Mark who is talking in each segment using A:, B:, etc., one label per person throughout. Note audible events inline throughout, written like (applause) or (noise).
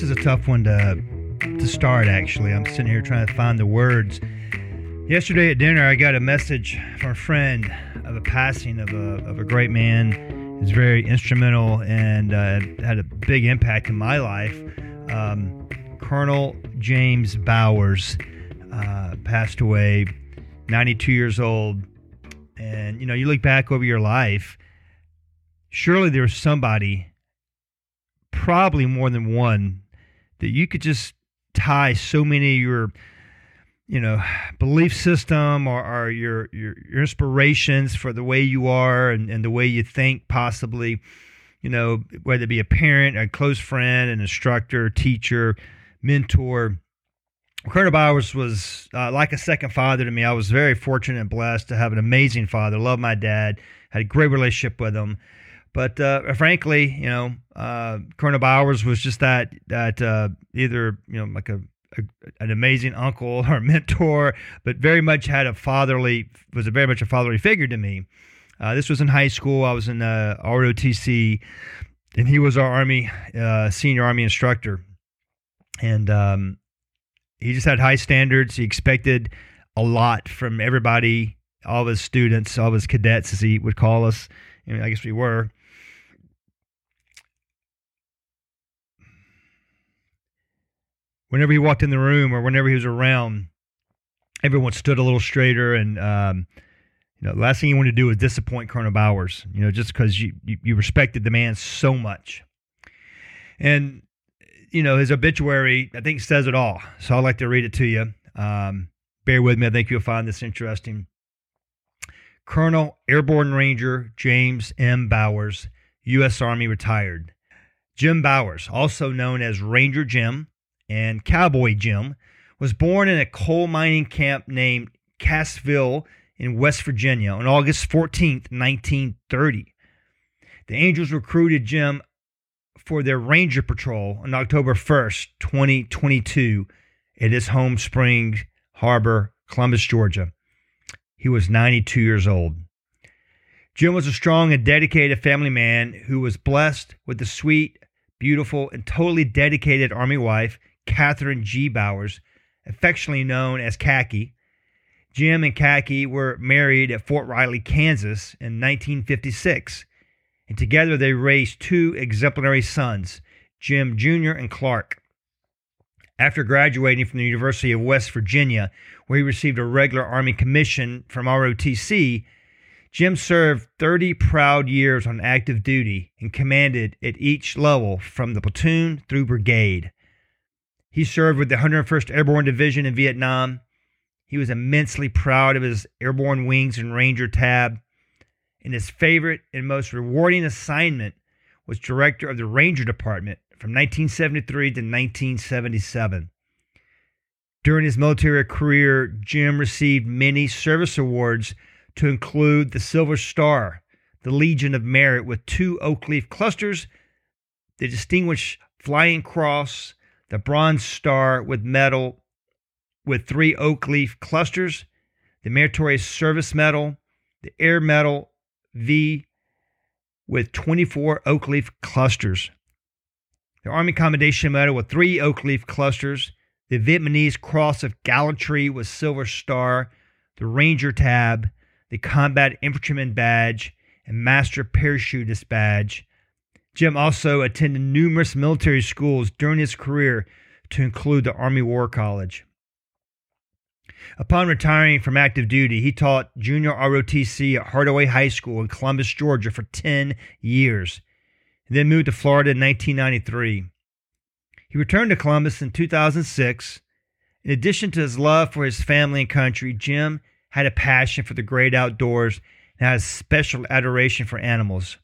A: this is a tough one to to start. Actually, I'm sitting here trying to find the words. Yesterday at dinner, I got a message from a friend of a passing of a of a great man. He's very instrumental and uh, had a big impact in my life. Um, Colonel James Bowers uh, passed away, 92 years old. And you know, you look back over your life. Surely there was somebody, probably more than one, that you could just tie so many of your you know belief system or, or your, your, your inspirations for the way you are and, and the way you think possibly you know whether it be a parent a close friend an instructor teacher mentor Colonel Bowers was uh, like a second father to me. I was very fortunate and blessed to have an amazing father. Loved my dad. Had a great relationship with him. But uh, frankly, you know, uh, Colonel Bowers was just that that uh, either you know like a, a, an amazing uncle or (laughs) mentor, but very much had a fatherly was a very much a fatherly figure to me. Uh, this was in high school. I was in uh, ROTC, and he was our Army uh, senior Army instructor, and um, he just had high standards. He expected a lot from everybody, all of his students, all of his cadets, as he would call us. I, mean, I guess we were. Whenever he walked in the room or whenever he was around, everyone stood a little straighter. And, um, you know, the last thing you want to do is disappoint Colonel Bowers, you know, just because you, you, you respected the man so much. And, you know, his obituary, I think, says it all. So I'd like to read it to you. Um, bear with me. I think you'll find this interesting. Colonel Airborne Ranger James M. Bowers, U.S. Army retired. Jim Bowers, also known as Ranger Jim, and Cowboy Jim, was born in a coal mining camp named Cassville in West Virginia on August 14, 1930. The Angels recruited Jim for their Ranger Patrol on October 1st, 2022, at his home spring harbor, Columbus, Georgia. He was 92 years old. Jim was a strong and dedicated family man who was blessed with a sweet, beautiful, and totally dedicated Army wife Kathryn Gee Bowers, affectionately known as Kacky. Jim and Kacky were married at Fort Riley, Kansas in 1956, and together they raised two exemplary sons, Jim Jr. and Clarke. After graduating from the University of West Virginia, where he received a regular Army commission from ROTC, Jim served 30 proud years on active duty and commanded at each level from the platoon through brigade. He served with the 101st Airborne Division in Vietnam. He was immensely proud of his airborne wings and Ranger tab. And his favorite and most rewarding assignment was director of the Ranger Department from 1973 to 1977. During his military career, Jim received many service awards to include the Silver Star, the Legion of Merit with two oak leaf clusters, the Distinguished Flying Cross, the Bronze Star with medal with three oak leaf clusters, the Meritorious Service Medal, the Air Medal V with 24 oak leaf clusters, the Army Commendation Medal with three oak leaf clusters, the Vietnamese Cross of Gallantry with Silver Star, the Ranger Tab, the Combat Infantryman Badge, and Master Parachutist Badge, Jim also attended numerous military schools during his career to include the Army War College. Upon retiring from active duty, he taught junior ROTC at Hardaway High School in Columbus, Georgia for 10 years, then moved to Florida in 1993. He returned to Columbus in 2006. In addition to his love for his family and country, Jim had a passion for the great outdoors and had a special adoration for animals.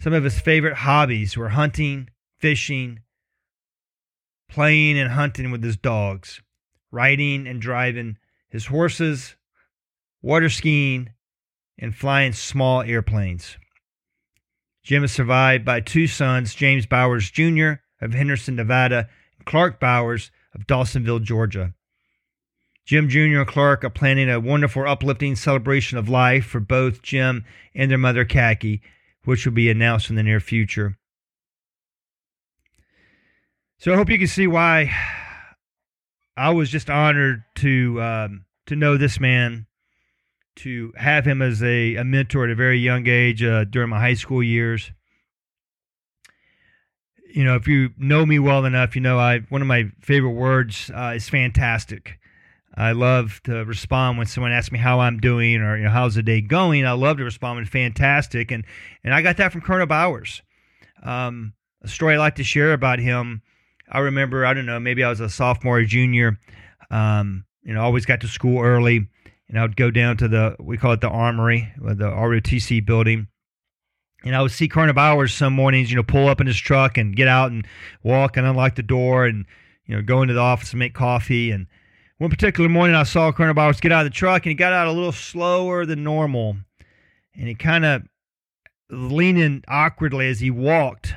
A: Some of his favorite hobbies were hunting, fishing, playing and hunting with his dogs, riding and driving his horses, water skiing, and flying small airplanes. Jim is survived by two sons, James Bowers Jr. of Henderson, Nevada, and Clarke Bowers of Dawsonville, Georgia. Jim Jr. and Clarke are planning a wonderful, uplifting celebration of life for both Jim and their mother, Kacky, which will be announced in the near future. So I hope you can see why I was just honored to um, to know this man, to have him as a, a mentor at a very young age uh, during my high school years. You know, if you know me well enough, you know I one of my favorite words uh, is fantastic. I love to respond when someone asks me how I'm doing or you know, how's the day going. I love to respond with fantastic, and and I got that from Colonel Bowers. Um, a story I like to share about him. I remember, I don't know, maybe I was a sophomore or junior. Um, you know, always got to school early, and I would go down to the we call it the Armory, the ROTC building. And I would see Colonel Bowers some mornings, you know, pull up in his truck and get out and walk and unlock the door and, you know, go into the office and make coffee. And one particular morning, I saw Colonel Bowers get out of the truck and he got out a little slower than normal. And he kind of leaning awkwardly as he walked.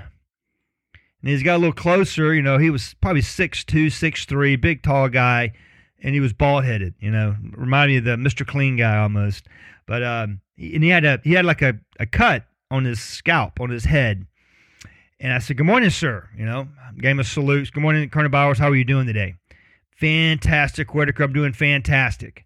A: And he's got a little closer, you know, he was probably six two, six three, big, tall guy, and he was bald headed, you know, reminded me of the Mr. Clean guy almost. But, um, and he had a, he had like a, a cut on his scalp, on his head. And I said, Good morning, sir. You know, gave him a salute. Good morning, Colonel Bowers. How are you doing today? Fantastic, Whitaker. I'm doing fantastic.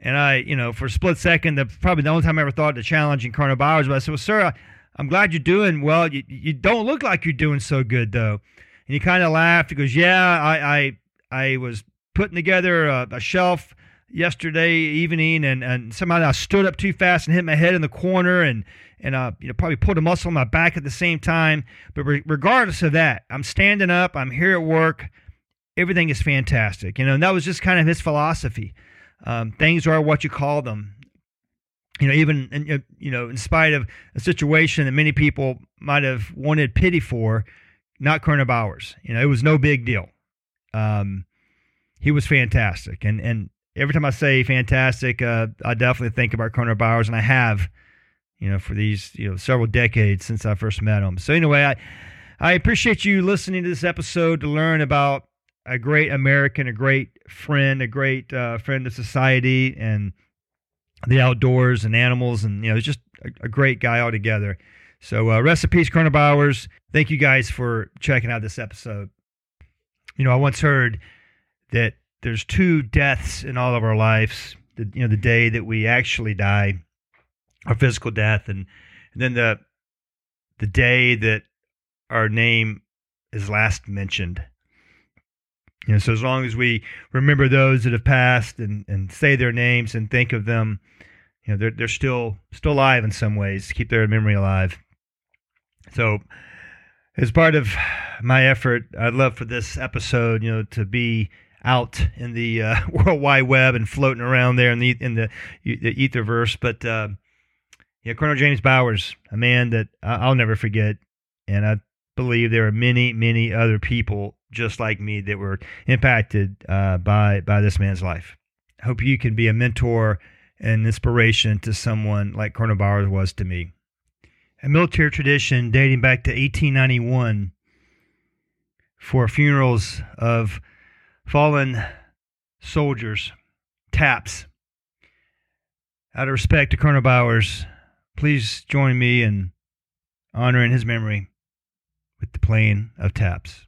A: And I, you know, for a split second, the, probably the only time I ever thought of challenging Colonel Bowers, but I said, Well, sir, I, I'm glad you're doing well. You, you don't look like you're doing so good, though. And he kind of laughed. He goes, Yeah, I, I, I was putting together a, a shelf yesterday evening, and, and somehow I stood up too fast and hit my head in the corner, and and uh, you know probably pulled a muscle in my back at the same time. But re- regardless of that, I'm standing up. I'm here at work. Everything is fantastic, you know. And that was just kind of his philosophy. Um, things are what you call them you know, even you know, in spite of a situation that many people might have wanted pity for, not Colonel Bowers. You know, it was no big deal. Um, he was fantastic, and and every time I say fantastic, uh, I definitely think about Colonel Bowers, and I have, you know, for these you know several decades since I first met him. So anyway, I I appreciate you listening to this episode to learn about a great American, a great friend, a great uh, friend of society, and the outdoors and animals, and you know, just a, a great guy altogether. So, uh, rest Colonel Bowers. Thank you guys for checking out this episode. You know, I once heard that there's two deaths in all of our lives. The, you know, the day that we actually die, our physical death, and, and then the the day that our name is last mentioned. You know, so as long as we remember those that have passed and, and say their names and think of them, you know, they're they're still still alive in some ways, keep their memory alive. So as part of my effort, I'd love for this episode, you know, to be out in the uh, (laughs) World Wide Web and floating around there in the in the, the etherverse. But uh, yeah, Colonel James Bowers, a man that I'll never forget, and I believe there are many, many other people just like me that were impacted uh, by by this man's life. I hope you can be a mentor and inspiration to someone like Colonel Bowers was to me. A military tradition dating back to 1891 for funerals of fallen soldiers, taps. Out of respect to Colonel Bowers, please join me in honoring his memory with the playing of taps.